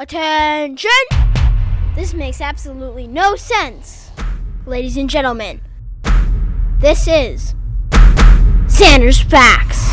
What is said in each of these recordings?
Attention! This makes absolutely no sense. Ladies and gentlemen, this is Xander's Facts.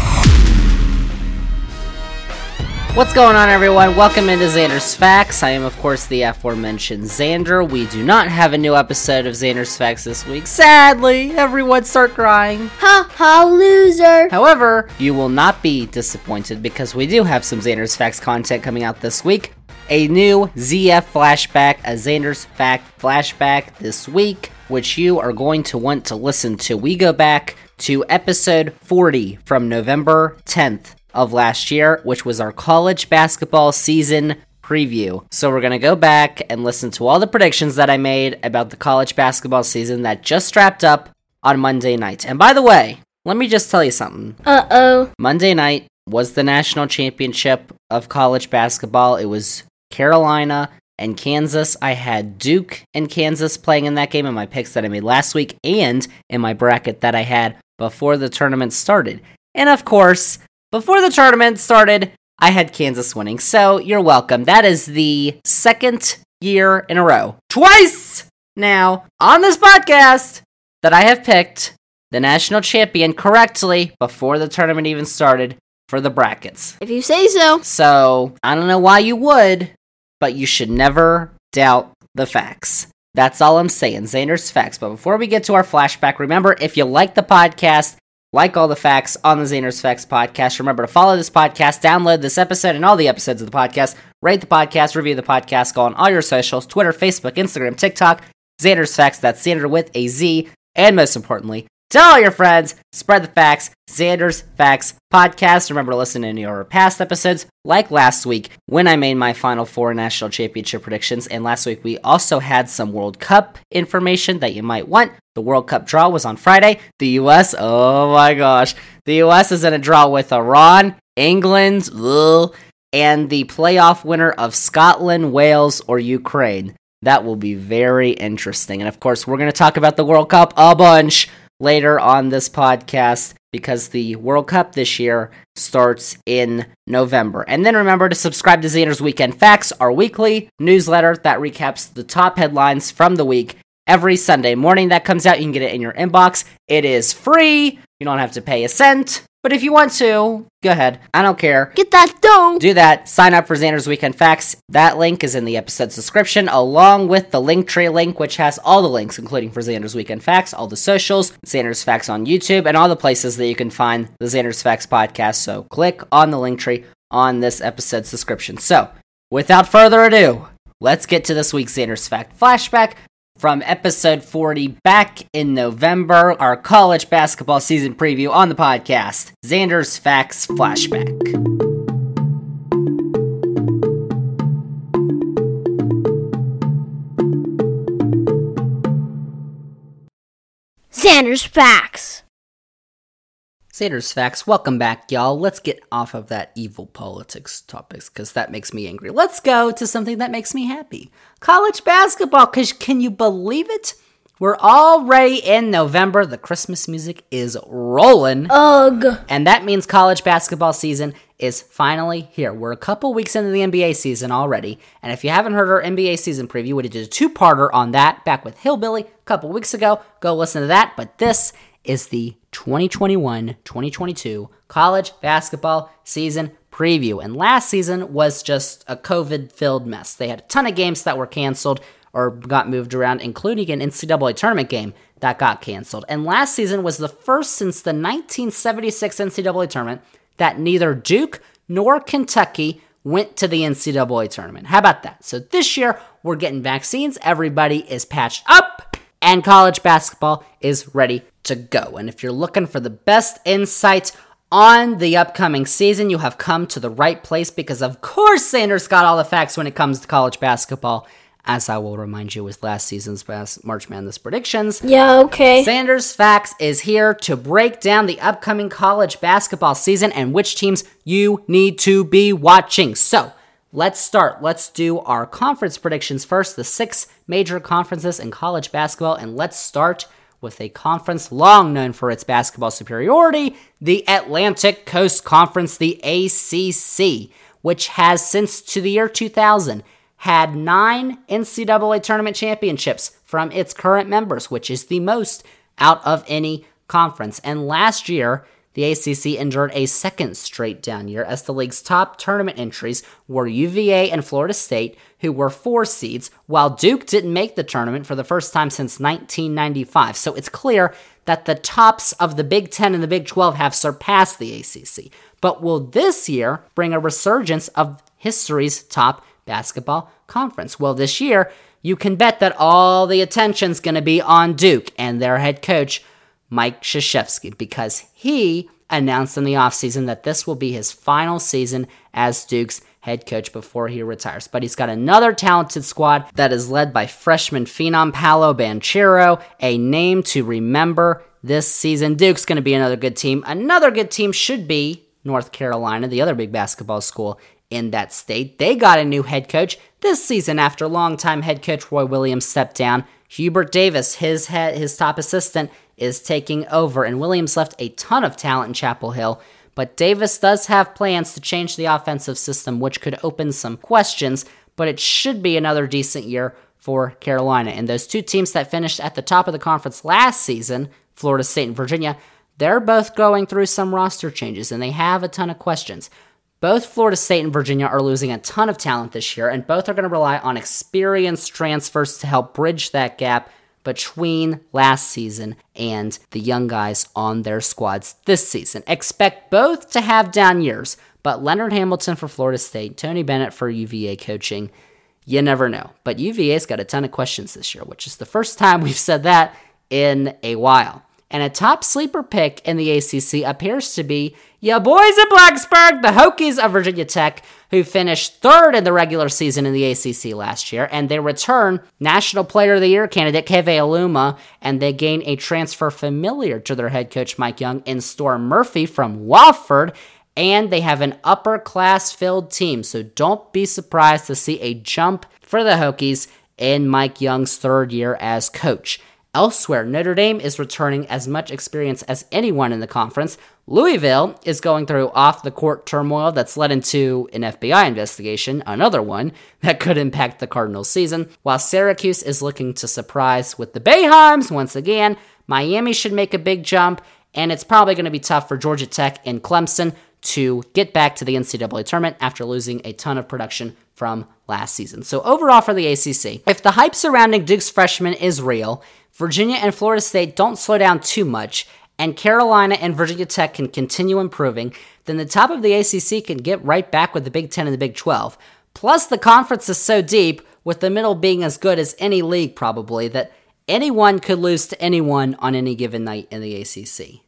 What's going on, everyone? Welcome into Xander's Facts. I am, of course, the aforementioned Xander. We do not have a new episode of Xander's Facts this week. Sadly, everyone start crying. Ha ha, loser! However, you will not be disappointed because we do have some Xander's Facts content coming out this week. A new ZF flashback, a Xander's Fact flashback this week, which you are going to want to listen to. We go back to episode 40 from November 10th of last year, which was our college basketball season preview. So we're going to go back and listen to all the predictions that I made about the college basketball season that just wrapped up on Monday night. And by the way, let me just tell you something. Uh oh. Monday night was the national championship of college basketball. It was Carolina and Kansas. I had Duke and Kansas playing in that game in my picks that I made last week and in my bracket that I had before the tournament started. And of course, before the tournament started, I had Kansas winning. So you're welcome. That is the second year in a row, twice now on this podcast, that I have picked the national champion correctly before the tournament even started for the brackets. If you say so. So I don't know why you would, but you should never doubt the facts. That's all I'm saying. Xander's facts. But before we get to our flashback, remember if you like the podcast, like all the facts on the Xander's Facts podcast. Remember to follow this podcast, download this episode and all the episodes of the podcast, rate the podcast, review the podcast, go on all your socials Twitter, Facebook, Instagram, TikTok, Xander's Facts. That's Xander with a Z. And most importantly, tell all your friends, spread the facts. Xander's Facts podcast. Remember to listen to any of our past episodes, like last week when I made my Final Four national championship predictions. And last week we also had some World Cup information that you might want. The World Cup draw was on Friday. The U.S. Oh my gosh, the U.S. is in a draw with Iran, England, ugh, and the playoff winner of Scotland, Wales, or Ukraine. That will be very interesting. And of course, we're going to talk about the World Cup a bunch later on this podcast because the World Cup this year starts in November. And then remember to subscribe to Xander's Weekend Facts, our weekly newsletter that recaps the top headlines from the week every Sunday morning. That comes out. You can get it in your inbox. It is free. You don't have to pay a cent. But if you want to, go ahead. I don't care. Get that dough! Do that. Sign up for Xander's Weekend Facts. That link is in the episode description, along with the Linktree link, which has all the links, including for Xander's Weekend Facts, all the socials, Xander's Facts on YouTube, and all the places that you can find the Xander's Facts podcast. So click on the Linktree on this episode's description. So, without further ado, let's get to this week's Xander's Fact Flashback from episode 40 back in November, our college basketball season preview on the podcast Xander's Facts Flashback. Xander's Facts. Xander's Facts, welcome back, y'all. Let's get off of that evil politics topics because that makes me angry. Let's go to something that makes me happy college basketball. Because can you believe it? We're already in November. The Christmas music is rolling. Ugh. And that means college basketball season is finally here. We're a couple weeks into the NBA season already. And if you haven't heard our NBA season preview, we did a two parter on that back with Hillbilly a couple weeks ago. Go listen to that. But this is the 2021 2022 college basketball season preview. And last season was just a COVID filled mess. They had a ton of games that were canceled or got moved around, including an NCAA tournament game that got canceled. And last season was the first since the 1976 NCAA tournament that neither Duke nor Kentucky went to the NCAA tournament. How about that? So this year, we're getting vaccines, everybody is patched up, and college basketball is ready to go. And if you're looking for the best insight on the upcoming season, you have come to the right place because, of course, Xander's got all the facts when it comes to college basketball. As I will remind you with last season's March Madness predictions. Yeah, okay. Xander's Facts is here to break down the upcoming college basketball season and which teams you need to be watching. So, let's start. Let's do our conference predictions first, the six major conferences in college basketball, and let's start with a conference long known for its basketball superiority, the Atlantic Coast Conference, the ACC, which has since to the year 2000 had nine NCAA tournament championships from its current members, which is the most out of any conference. And last year, the ACC endured a second straight down year as the league's top tournament entries were UVA and Florida State, who were four seeds, while Duke didn't make the tournament for the first time since 1995. So it's clear that the tops of the Big 10 and the Big 12 have surpassed the ACC. But will this year bring a resurgence of history's top basketball conference? Well, this year, you can bet that all the attention's going to be on Duke and their head coach, Mike Krzyzewski, because he announced in the offseason that this will be his final season as Duke's head coach before he retires. But he's got another talented squad that is led by freshman phenom Paolo Banchero, a name to remember this season. Duke's going to be another good team. Another good team should be North Carolina, the other big basketball school in that state. They got a new head coach this season after longtime head coach Roy Williams stepped down. Hubert Davis, his head, his top assistant, is taking over, and Williams left a ton of talent in Chapel Hill. But Davis does have plans to change the offensive system, which could open some questions, but it should be another decent year for Carolina. And those two teams that finished at the top of the conference last season, Florida State and Virginia, they're both going through some roster changes and they have a ton of questions. Both Florida State and Virginia are losing a ton of talent this year, and both are going to rely on experienced transfers to help bridge that gap between last season and the young guys on their squads this season. Expect both to have down years, but Leonard Hamilton for Florida State, Tony Bennett for UVA coaching, you never know. But UVA's got a ton of questions this year, which is the first time we've said that in a while. And a top sleeper pick in the ACC appears to be ya boys at Blacksburg, the Hokies of Virginia Tech, who finished third in the regular season in the ACC last year. And they return National Player of the Year candidate Keve Aluma, and they gain a transfer familiar to their head coach Mike Young in Storm Murphy from Wofford. And they have an upper class filled team, so don't be surprised to see a jump for the Hokies in Mike Young's third year as coach. Elsewhere, Notre Dame is returning as much experience as anyone in the conference. Louisville is going through off the court turmoil that's led into an FBI investigation, another one that could impact the Cardinals' season, while Syracuse is looking to surprise with the Boeheim's once again. Miami should make a big jump, and it's probably going to be tough for Georgia Tech and Clemson to get back to the NCAA tournament after losing a ton of production from last season. So, overall for the ACC, if the hype surrounding Duke's freshman is real, Virginia and Florida State don't slow down too much, and Carolina and Virginia Tech can continue improving, then the top of the ACC can get right back with the Big 10 and the Big 12. Plus, the conference is so deep, with the middle being as good as any league probably, that anyone could lose to anyone on any given night in the ACC.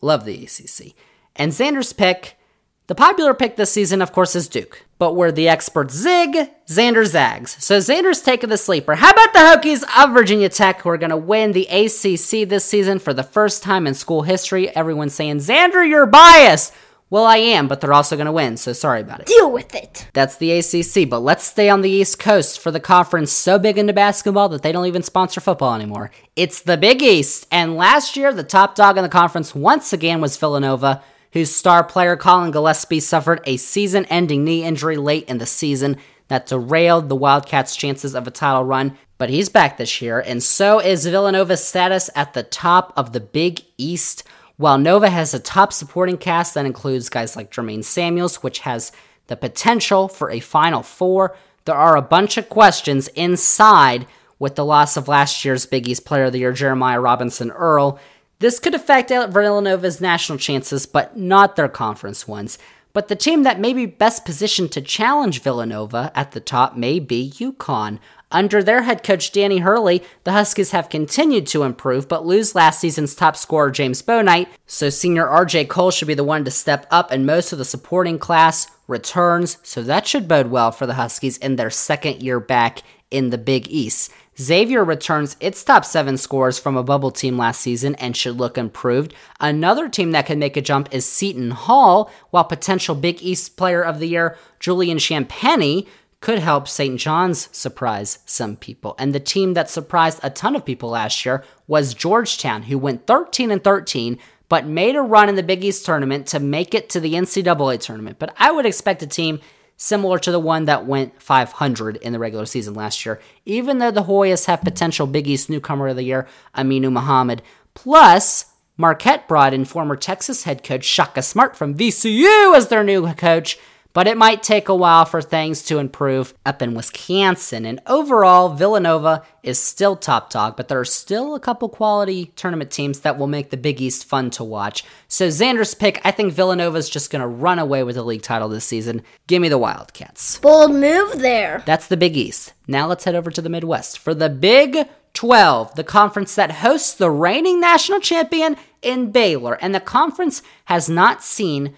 Love the ACC. And Xander's pick, the popular pick this season, of course, is Duke. But where the experts zig, Xander zags. So Xander's taking the sleeper. How about the Hokies of Virginia Tech who are going to win the ACC this season for the first time in school history? Everyone's saying, Xander, you're biased. Well, I am, but they're also going to win, so sorry about it. Deal with it. That's the ACC, but let's stay on the East Coast for the conference so big into basketball that they don't even sponsor football anymore. It's the Big East, and last year, the top dog in the conference once again was Villanova whose star player Colin Gillespie suffered a season ending knee injury late in the season that derailed the Wildcats' chances of a title run. But he's back this year, and so is Villanova's status at the top of the Big East. While Nova has a top supporting cast that includes guys like Jermaine Samuels, which has the potential for a Final Four, there are a bunch of questions inside with the loss of last year's Big East Player of the Year, Jeremiah Robinson Earl, this could affect Villanova's national chances, but not their conference ones. But the team that may be best positioned to challenge Villanova at the top may be UConn. Under their head coach Danny Hurley, the Huskies have continued to improve, but lose last season's top scorer James Bouknight, so senior RJ Cole should be the one to step up, and most of the supporting class returns, so that should bode well for the Huskies in their second year back in the Big East. Xavier returns its top seven scores from a bubble team last season and should look improved. Another team that can make a jump is Seton Hall, while potential Big East Player of the Year Julian Champagnie could help St. John's surprise some people. And the team that surprised a ton of people last year was Georgetown, who went 13 and 13 but made a run in the Big East tournament to make it to the NCAA tournament. But I would expect a team similar to the one that went 500 in the regular season last year, even though the Hoyas have potential Big East newcomer of the year, Aminu Mohammed. Plus, Marquette brought in former Texas head coach Shaka Smart from VCU as their new coach, but it might take a while for things to improve up in Wisconsin. And overall, Villanova is still top dog, but there are still a couple quality tournament teams that will make the Big East fun to watch. So, Xander's pick, I think Villanova is just going to run away with the league title this season. Give me the Wildcats. Bold move there. That's the Big East. Now let's head over to the Midwest for the Big 12, the conference that hosts the reigning national champion in Baylor. And the conference has not seen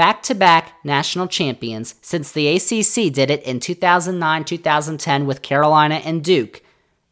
back to back national champions since the ACC did it in 2009 2010 with Carolina and Duke.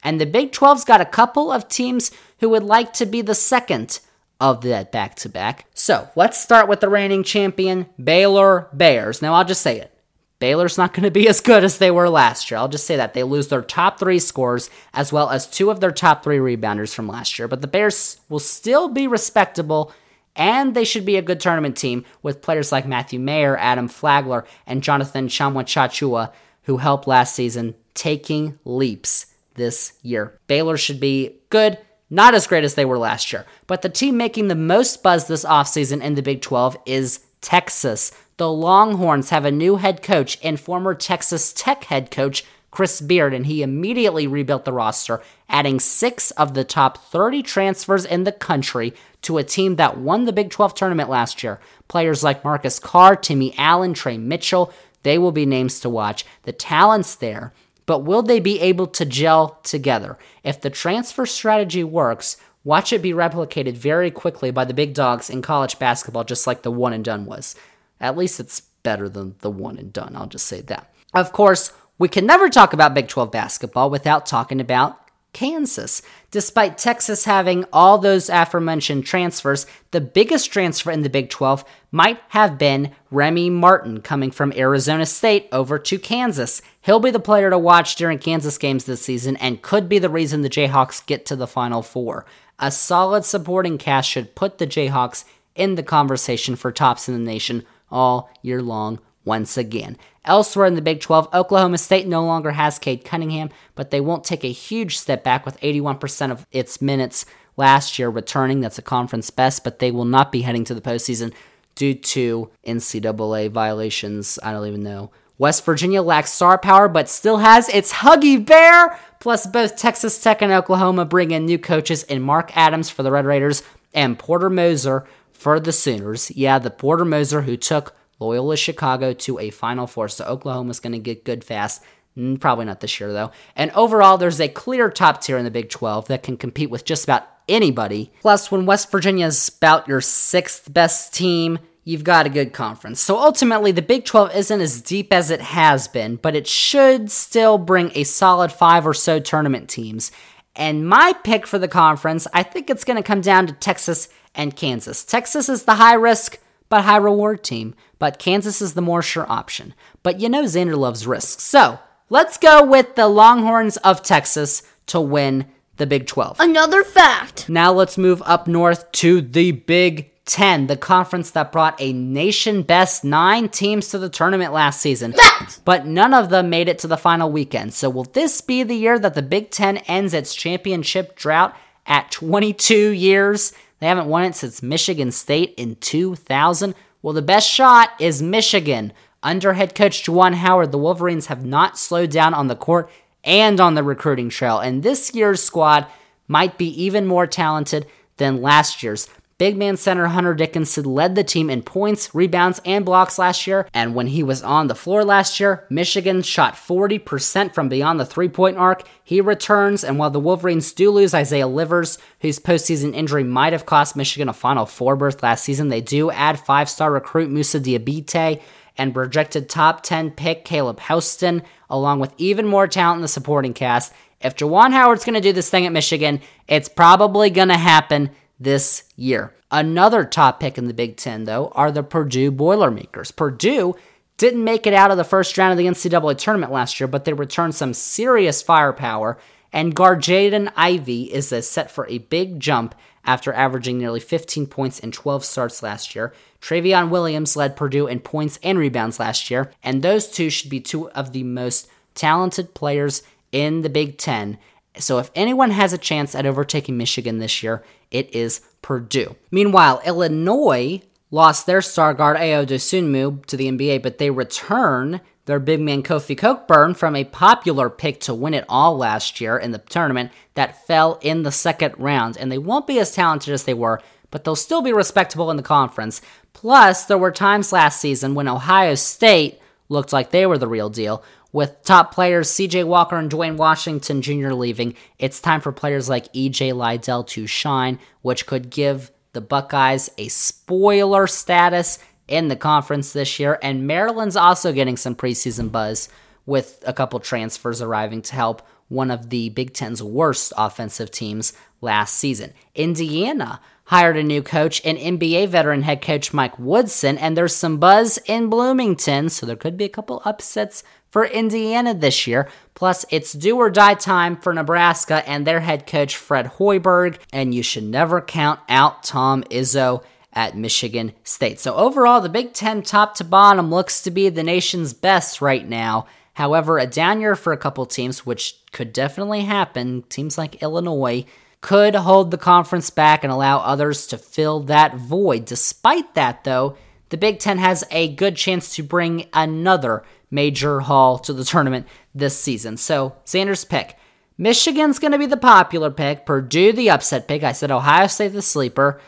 And the Big 12's got a couple of teams who would like to be the second of that back to back. So let's start with the reigning champion, Baylor Bears. Now I'll just say it. Baylor's not going to be as good as they were last year. I'll just say that. They lose their top three scores as well as two of their top three rebounders from last year. But the Bears will still be respectable and they should be a good tournament team with players like Matthew Mayer, Adam Flagler, and Jonathan Tchamwa Tchatchoua, who helped last season, taking leaps this year. Baylor should be good, not as great as they were last year. But the team making the most buzz this offseason in the Big 12 is Texas. The Longhorns have a new head coach and former Texas Tech head coach Chris Beard, and he immediately rebuilt the roster, adding six of the top 30 transfers in the country to a team that won the Big 12 tournament last year. Players like Marcus Carr, Timmy Allen, Trey Mitchell, they will be names to watch. The talent's there, but will they be able to gel together? If the transfer strategy works, watch it be replicated very quickly by the big dogs in college basketball, just like the one and done was. At least it's better than the one and done, I'll just say that. Of course, we can never talk about Big 12 basketball without talking about Kansas. Despite Texas having all those aforementioned transfers, the biggest transfer in the Big 12 might have been Remy Martin coming from Arizona State over to Kansas. He'll be the player to watch during Kansas games this season and could be the reason the Jayhawks get to the Final Four. A solid supporting cast should put the Jayhawks in the conversation for tops in the nation all year long once again. Elsewhere in the Big 12, Oklahoma State no longer has Cade Cunningham, but they won't take a huge step back with 81% of its minutes last year returning. That's a conference best, but they will not be heading to the postseason due to NCAA violations. I don't even know. West Virginia lacks star power, but still has its Huggy Bear. Plus, both Texas Tech and Oklahoma bring in new coaches in Mark Adams for the Red Raiders and Porter Moser for the Sooners. Yeah, the Porter Moser who took Loyola Chicago to a Final Four. So Oklahoma's going to get good fast. Mm, probably not this year, though. And overall, there's a clear top tier in the Big 12 that can compete with just about anybody. Plus, when West Virginia's about your sixth best team, you've got a good conference. So ultimately, the Big 12 isn't as deep as it has been, but it should still bring a solid five or so tournament teams. And my pick for the conference, I think it's going to come down to Texas and Kansas. Texas is the high risk but high reward team, but Kansas is the more sure option. But you know Xander loves risks. So let's go with the Longhorns of Texas to win the Big 12. Another fact. Now let's move up north to the Big 10, the conference that brought a nation best nine teams to the tournament last season. Fact. But none of them made it to the final weekend. So will this be the year that the Big 10 ends its championship drought at 22 years? They haven't won it since Michigan State in 2000. Well, the best shot is Michigan. Under head coach Juwan Howard, the Wolverines have not slowed down on the court and on the recruiting trail, and this year's squad might be even more talented than last year's. Big man center Hunter Dickinson led the team in points, rebounds, and blocks last year. And when he was on the floor last year, Michigan shot 40% from beyond the three point arc. He returns, and while the Wolverines do lose Isaiah Livers, whose postseason injury might have cost Michigan a Final Four berth last season, they do add five star recruit Moussa Diabaté and projected top 10 pick Caleb Houstan, along with even more talent in the supporting cast. If Juwan Howard's going to do this thing at Michigan, it's probably going to happen this year. Another top pick in the Big Ten, though, are the Purdue Boilermakers. Purdue didn't make it out of the first round of the NCAA tournament last year, but they returned some serious firepower, and guard Jaden Ivey is set for a big jump after averaging nearly 15 points in 12 starts last year. Trevion Williams led Purdue in points and rebounds last year, and those two should be two of the most talented players in the Big Ten. So if anyone has a chance at overtaking Michigan this year, it is Purdue. Meanwhile, Illinois lost their star guard Ayo Dosunmu to the NBA, but they return their big man Kofi Cockburn from a popular pick to win it all last year in the tournament that fell in the second round. And they won't be as talented as they were, but they'll still be respectable in the conference. Plus, there were times last season when Ohio State looked like they were the real deal. With top players CJ Walker and Duane Washington Jr. leaving, it's time for players like EJ Liddell to shine, which could give the Buckeyes a spoiler status in the conference this year. And Maryland's also getting some preseason buzz with a couple transfers arriving to help one of the Big Ten's worst offensive teams last season. Indiana hired a new coach, an NBA veteran head coach Mike Woodson, and there's some buzz in Bloomington, so there could be a couple upsets for Indiana this year. Plus, it's do or die time for Nebraska and their head coach Fred Hoiberg, and you should never count out Tom Izzo at Michigan State. So, overall, the Big Ten top to bottom looks to be the nation's best right now. However, a down year for a couple teams, which could definitely happen, teams like Illinois, could hold the conference back and allow others to fill that void. Despite that, though, the Big Ten has a good chance to bring another major haul to the tournament this season. So, Xander's pick. Michigan's going to be the popular pick, Purdue the upset pick. I said Ohio State the sleeper.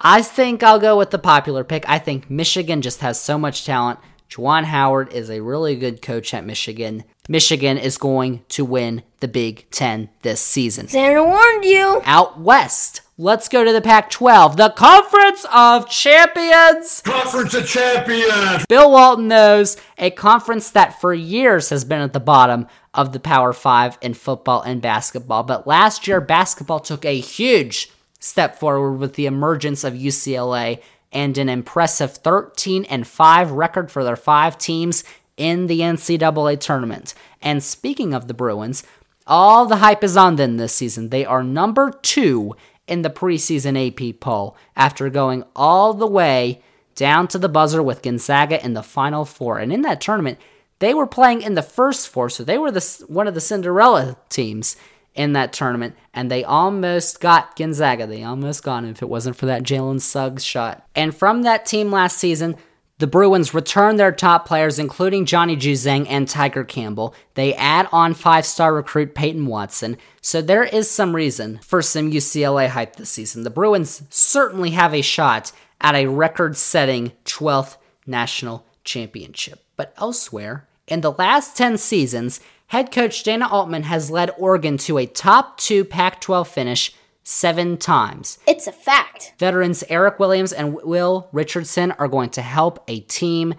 I think I'll go with the popular pick. I think Michigan just has so much talent. Juwan Howard is a really good coach at Michigan. Michigan is going to win the Big Ten this season. Xander warned you. Out west, let's go to the Pac 12, the Conference of Champions. Conference of Champions. Bill Walton knows a conference that for years has been at the bottom of the Power Five in football and basketball. But last year, basketball took a huge step forward with the emergence of UCLA and an impressive 13 and 5 record for their five teams in the NCAA tournament. And speaking of the Bruins, all the hype is on them this season. They are number two in the preseason AP poll after going all the way down to the buzzer with Gonzaga in the final four. And in that tournament, they were playing in the first four, so they were the, one of the Cinderella teams in that tournament, and they almost got Gonzaga. They almost got him if it wasn't for that Jalen Suggs shot. And from that team last season, the Bruins return their top players, including Johnny Juzang and Tiger Campbell. They add on five star recruit Peyton Watson. So there is some reason for some UCLA hype this season. The Bruins certainly have a shot at a record setting 12th national championship. But elsewhere, in the last 10 seasons, head coach Dana Altman has led Oregon to a top two Pac 12 finish seven times. It's a fact. Veterans Eric Williams and Will Richardson are going to help a team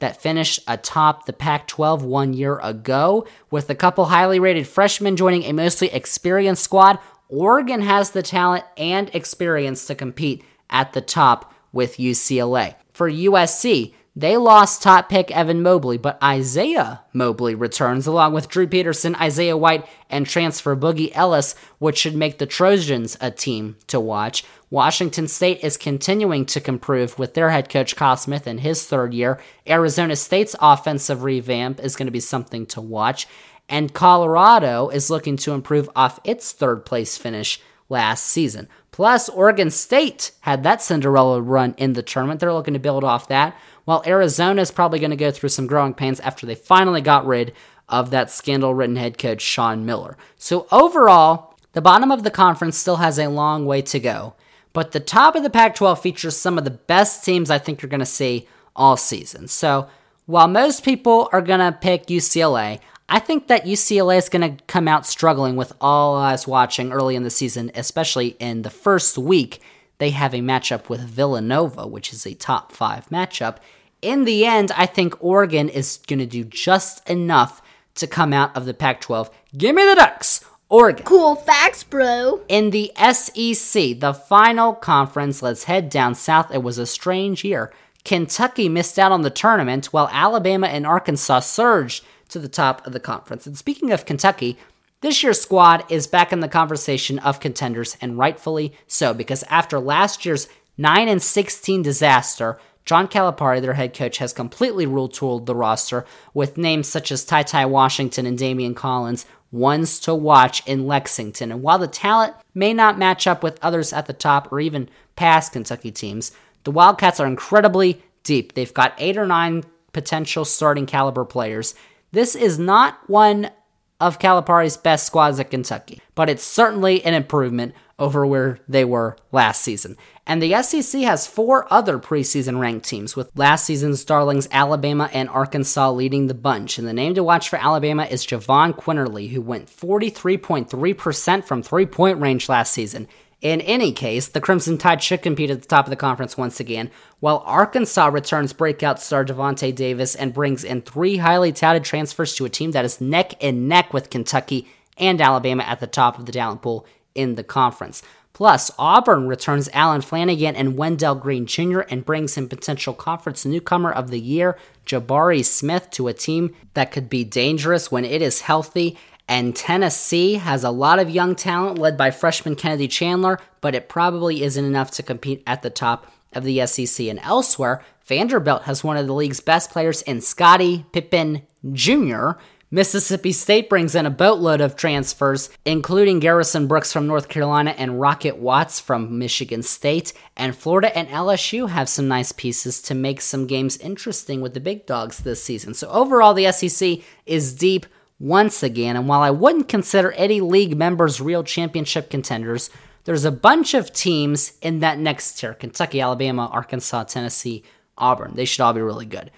that finished atop the Pac 12 one year ago. With a couple highly rated freshmen joining a mostly experienced squad, Oregon has the talent and experience to compete at the top with UCLA. For USC, they lost top pick Evan Mobley, but Isaiah Mobley returns along with Drew Peterson, Isaiah White, and transfer Boogie Ellis, which should make the Trojans a team to watch. Washington State is continuing to improve with their head coach Kyle Smith in his third year. Arizona State's offensive revamp is going to be something to watch. And Colorado is looking to improve off its third place finish last season. Plus, Oregon State had that Cinderella run in the tournament. They're looking to build off that while Arizona is probably going to go through some growing pains after they finally got rid of that scandal ridden head coach, Sean Miller. So, overall, the bottom of the conference still has a long way to go, but the top of the Pac 12 features some of the best teams I think you're going to see all season. So, while most people are going to pick UCLA, I think that UCLA is going to come out struggling with all eyes watching early in the season, especially in the first week. They have a matchup with Villanova, which is a top five matchup in the end, I think Oregon is going to do just enough to come out of the Pac 12. Give me the Ducks! Oregon. Cool facts, bro. In the SEC, the final conference, let's head down south. It was a strange year. Kentucky missed out on the tournament while Alabama and Arkansas surged to the top of the conference. And speaking of Kentucky, This year's squad is back in the conversation of contenders, and rightfully so, because after last year's 9 and 16 disaster, John Calipari, their head coach, has completely retooled the roster with names such as Ty Ty Washington and Damian Collins, ones to watch in Lexington. And while the talent may not match up with others at the top or even past Kentucky teams, the Wildcats are incredibly deep. They've got eight or nine potential starting caliber players. This is not one of Calipari's best squads at Kentucky, but it's certainly an improvement over where they were last season. And the SEC has four other preseason ranked teams, with last season's darlings Alabama and Arkansas leading the bunch. And the name to watch for Alabama is Jahvon Quinerly, who went 43.3% from three point range last season. In any case, the Crimson Tide should compete at the top of the conference once again, while Arkansas returns breakout star Davonte Davis and brings in three highly touted transfers to a team that is neck and neck with Kentucky and Alabama at the top of the talent pool in the conference. Plus, Auburn returns Allen Flanigan and Wendell Green Jr. and brings in potential conference newcomer of the year, Jabari Smith, to a team that could be dangerous when it is healthy. And Tennessee has a lot of young talent led by freshman Kennedy Chandler, but it probably isn't enough to compete at the top of the SEC. And elsewhere, Vanderbilt has one of the league's best players in Scotty Pippen Jr., Mississippi State brings in a boatload of transfers, including Garrison Brooks from North Carolina and Rocket Watts from Michigan State. And Florida and LSU have some nice pieces to make some games interesting with the big dogs this season. So overall, the SEC is deep once again. And while I wouldn't consider any league members real championship contenders, there's a bunch of teams in that next tier Kentucky, Alabama, Arkansas, Tennessee, Auburn. They should all be really good.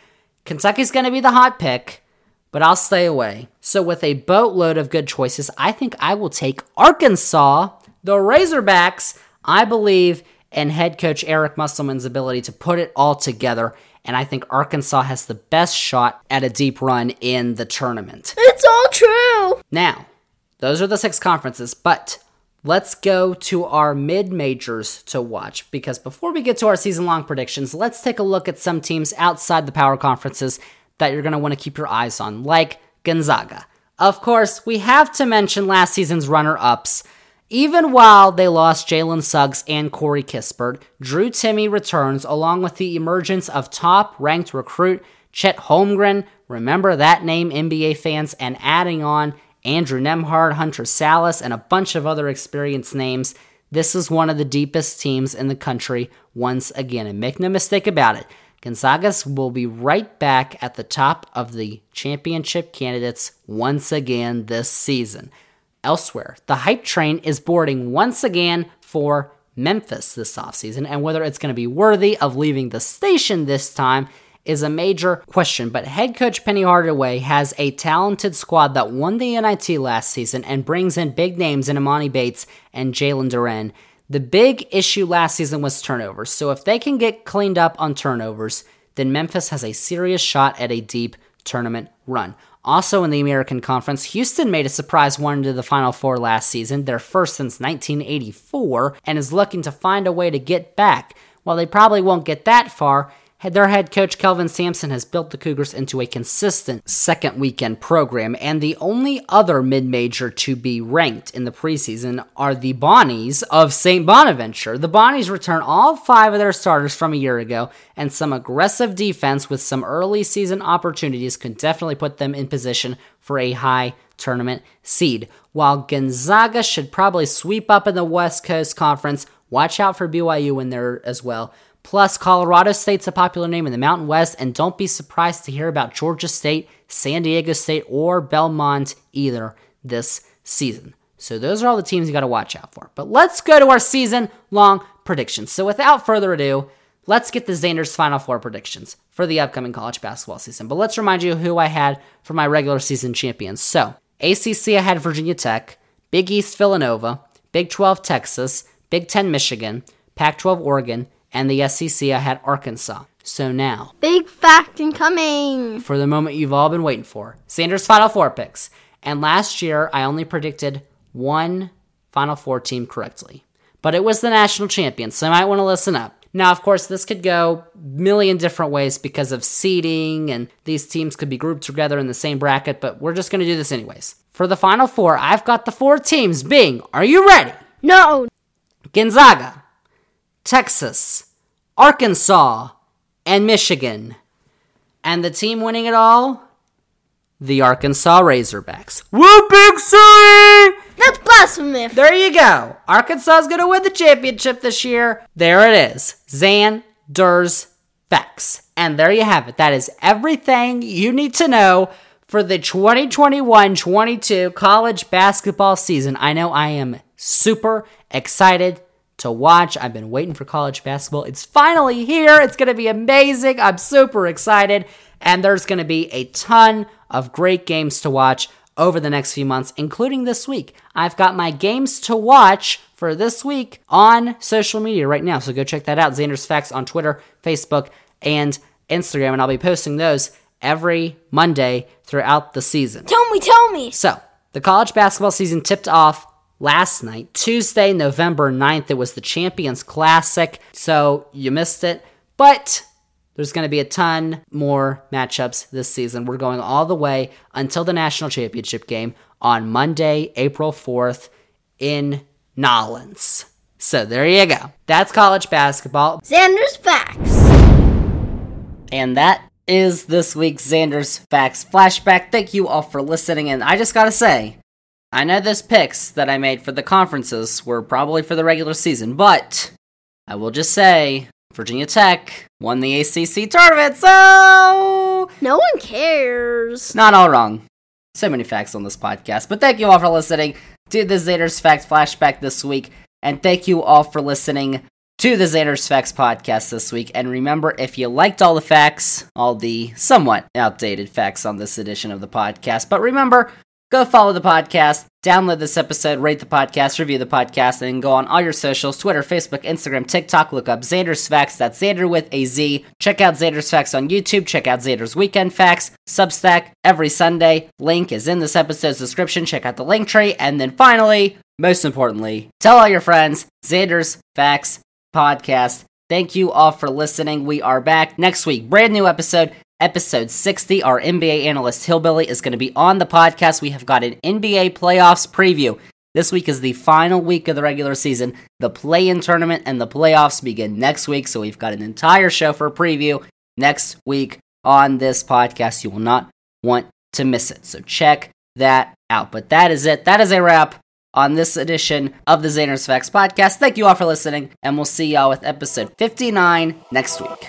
Kentucky's going to be the hot pick but I'll stay away. So, with a boatload of good choices, I think I will take Arkansas, the Razorbacks. I believe in head coach Eric Musselman's ability to put it all together, and I think Arkansas has the best shot at a deep run in the tournament. It's all true. Now, those are the six conferences, but let's go to our mid majors to watch because before we get to our season long predictions, let's take a look at some teams outside the power conferences that you're going to want to keep your eyes on, like Gonzaga. Of course, we have to mention last season's runner ups. Even while they lost Jalen Suggs and Corey Kispert, Drew Timme returns along with the emergence of top ranked recruit Chet Holmgren. Remember that name, NBA fans, and adding on Andrew Nembhard, Hunter Sallis, and a bunch of other experienced names. This is one of the deepest teams in the country once again. And make no mistake about it, Gonzaga's will be right back at the top of the championship candidates once again this season. Elsewhere, the hype train is boarding once again for Memphis this offseason, and whether it's going to be worthy of leaving the station this time is a major question. But head coach Penny Hardaway has a talented squad that won the NIT last season and brings in big names in Emoni Bates and Jalen Duren. The big issue last season was turnovers. So if they can get cleaned up on turnovers, then Memphis has a serious shot at a deep tournament run. Also in the American Conference, Houston made a surprise run to the Final Four last season, their first since 1984, and is looking to find a way to get back. While they probably won't get that far, their head coach Kelvin Sampson has built the Cougars into a consistent second weekend program, and the only other mid major to be ranked in the preseason are the Bonnies of St. Bonaventure. The Bonnies return all five of their starters from a year ago, and some aggressive defense with some early season opportunities could definitely put them in position for a high tournament seed. While Gonzaga should probably sweep up in the West Coast Conference, watch out for BYU in there as well. Plus, Colorado State's a popular name in the Mountain West, and don't be surprised to hear about Georgia State, San Diego State, or Belmont either this season. So, those are all the teams you got to watch out for. But let's go to our season long predictions. So, without further ado, let's get the Xander's Final Four predictions for the upcoming college basketball season. But let's remind you who I had for my regular season champions. So, ACC, I had Virginia Tech, Big East, Villanova, Big 12, Texas, Big 10, Michigan, Pac 12, Oregon, and the SEC, I had Arkansas. So now, Big fact incoming. for the moment you've all been waiting for Xander's Final Four picks. And last year, I only predicted one Final Four team correctly. But it was the national champion, so you might want to listen up. Now, of course, this could go million different ways because of seeding, and these teams could be grouped together in the same bracket, but we're just going to do this anyways. For the final four, I've got the four teams being, are you ready? No. Gonzaga, Texas, Arkansas, and Michigan. And the team winning it all? The Arkansas Razorbacks. Woo, Big C! That's blasphemous. There you go. Arkansas is going to win the championship this year. There it is. Xander's Facts. And there you have it. That is everything you need to know for the 2021 22 college basketball season. I know I am super excited to watch. I've been waiting for college basketball. It's finally here. It's going to be amazing. I'm super excited. And there's going to be a ton of great games to watch over the next few months, including this week. I've got my games to watch for this week on social media right now. So go check that out. Xander's Facts on Twitter, Facebook, and Instagram. And I'll be posting those every Monday throughout the season. Tell me, tell me. So, the college basketball season tipped off last night, Tuesday, November 9th. It was the Champions Classic, so you missed it. But there's going to be a ton more matchups this season. We're going all the way until the national championship game on Monday, April 4th in Nolens. So there you go. That's college basketball. Xander's Facts. And that is this week's Xander's Facts Flashback. Thank you all for listening. And I just gotta say, I know those picks that I made for the conferences were probably for the regular season, but I will just say Virginia Tech won the ACC tournament, so No one cares. not all wrong. So many facts on this podcast, but thank you all for listening to the Xander's Facts Flashback this week, and thank you all for listening to the Xander's Facts podcast this week. And remember, if you liked all the facts, all the somewhat outdated facts on this edition of the podcast, but remember, go follow the podcast, download this episode, rate the podcast, review the podcast, and go on all your socials Twitter, Facebook, Instagram, TikTok. Look up Xander's Facts. That's Xander with a Z. Check out Xander's Facts on YouTube. Check out Xander's Weekend Facts, Substack, every Sunday. Link is in this episode's description. Check out the link tree. And then finally, most importantly, tell all your friends Xander's Facts podcast. Thank you all for listening. We are back next week. Brand new episode, episode 60. Our NBA analyst Hillbilly is going to be on the podcast. We have got an NBA playoffs preview. This week is the final week of the regular season. The play in tournament and the playoffs begin next week. So we've got an entire show for preview next week on this podcast. You will not want to miss it. So check that out. But that is it. That is a wrap on this edition of the Xander's Facts podcast. Thank you all for listening, and we'll see y'all with episode 59 next week.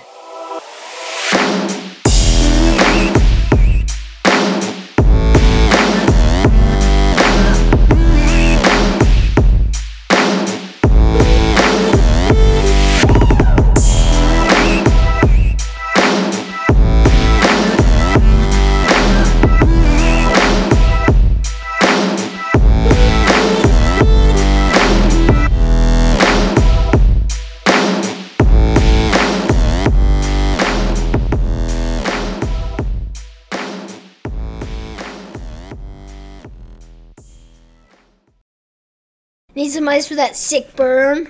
Need some ice for that sick burn.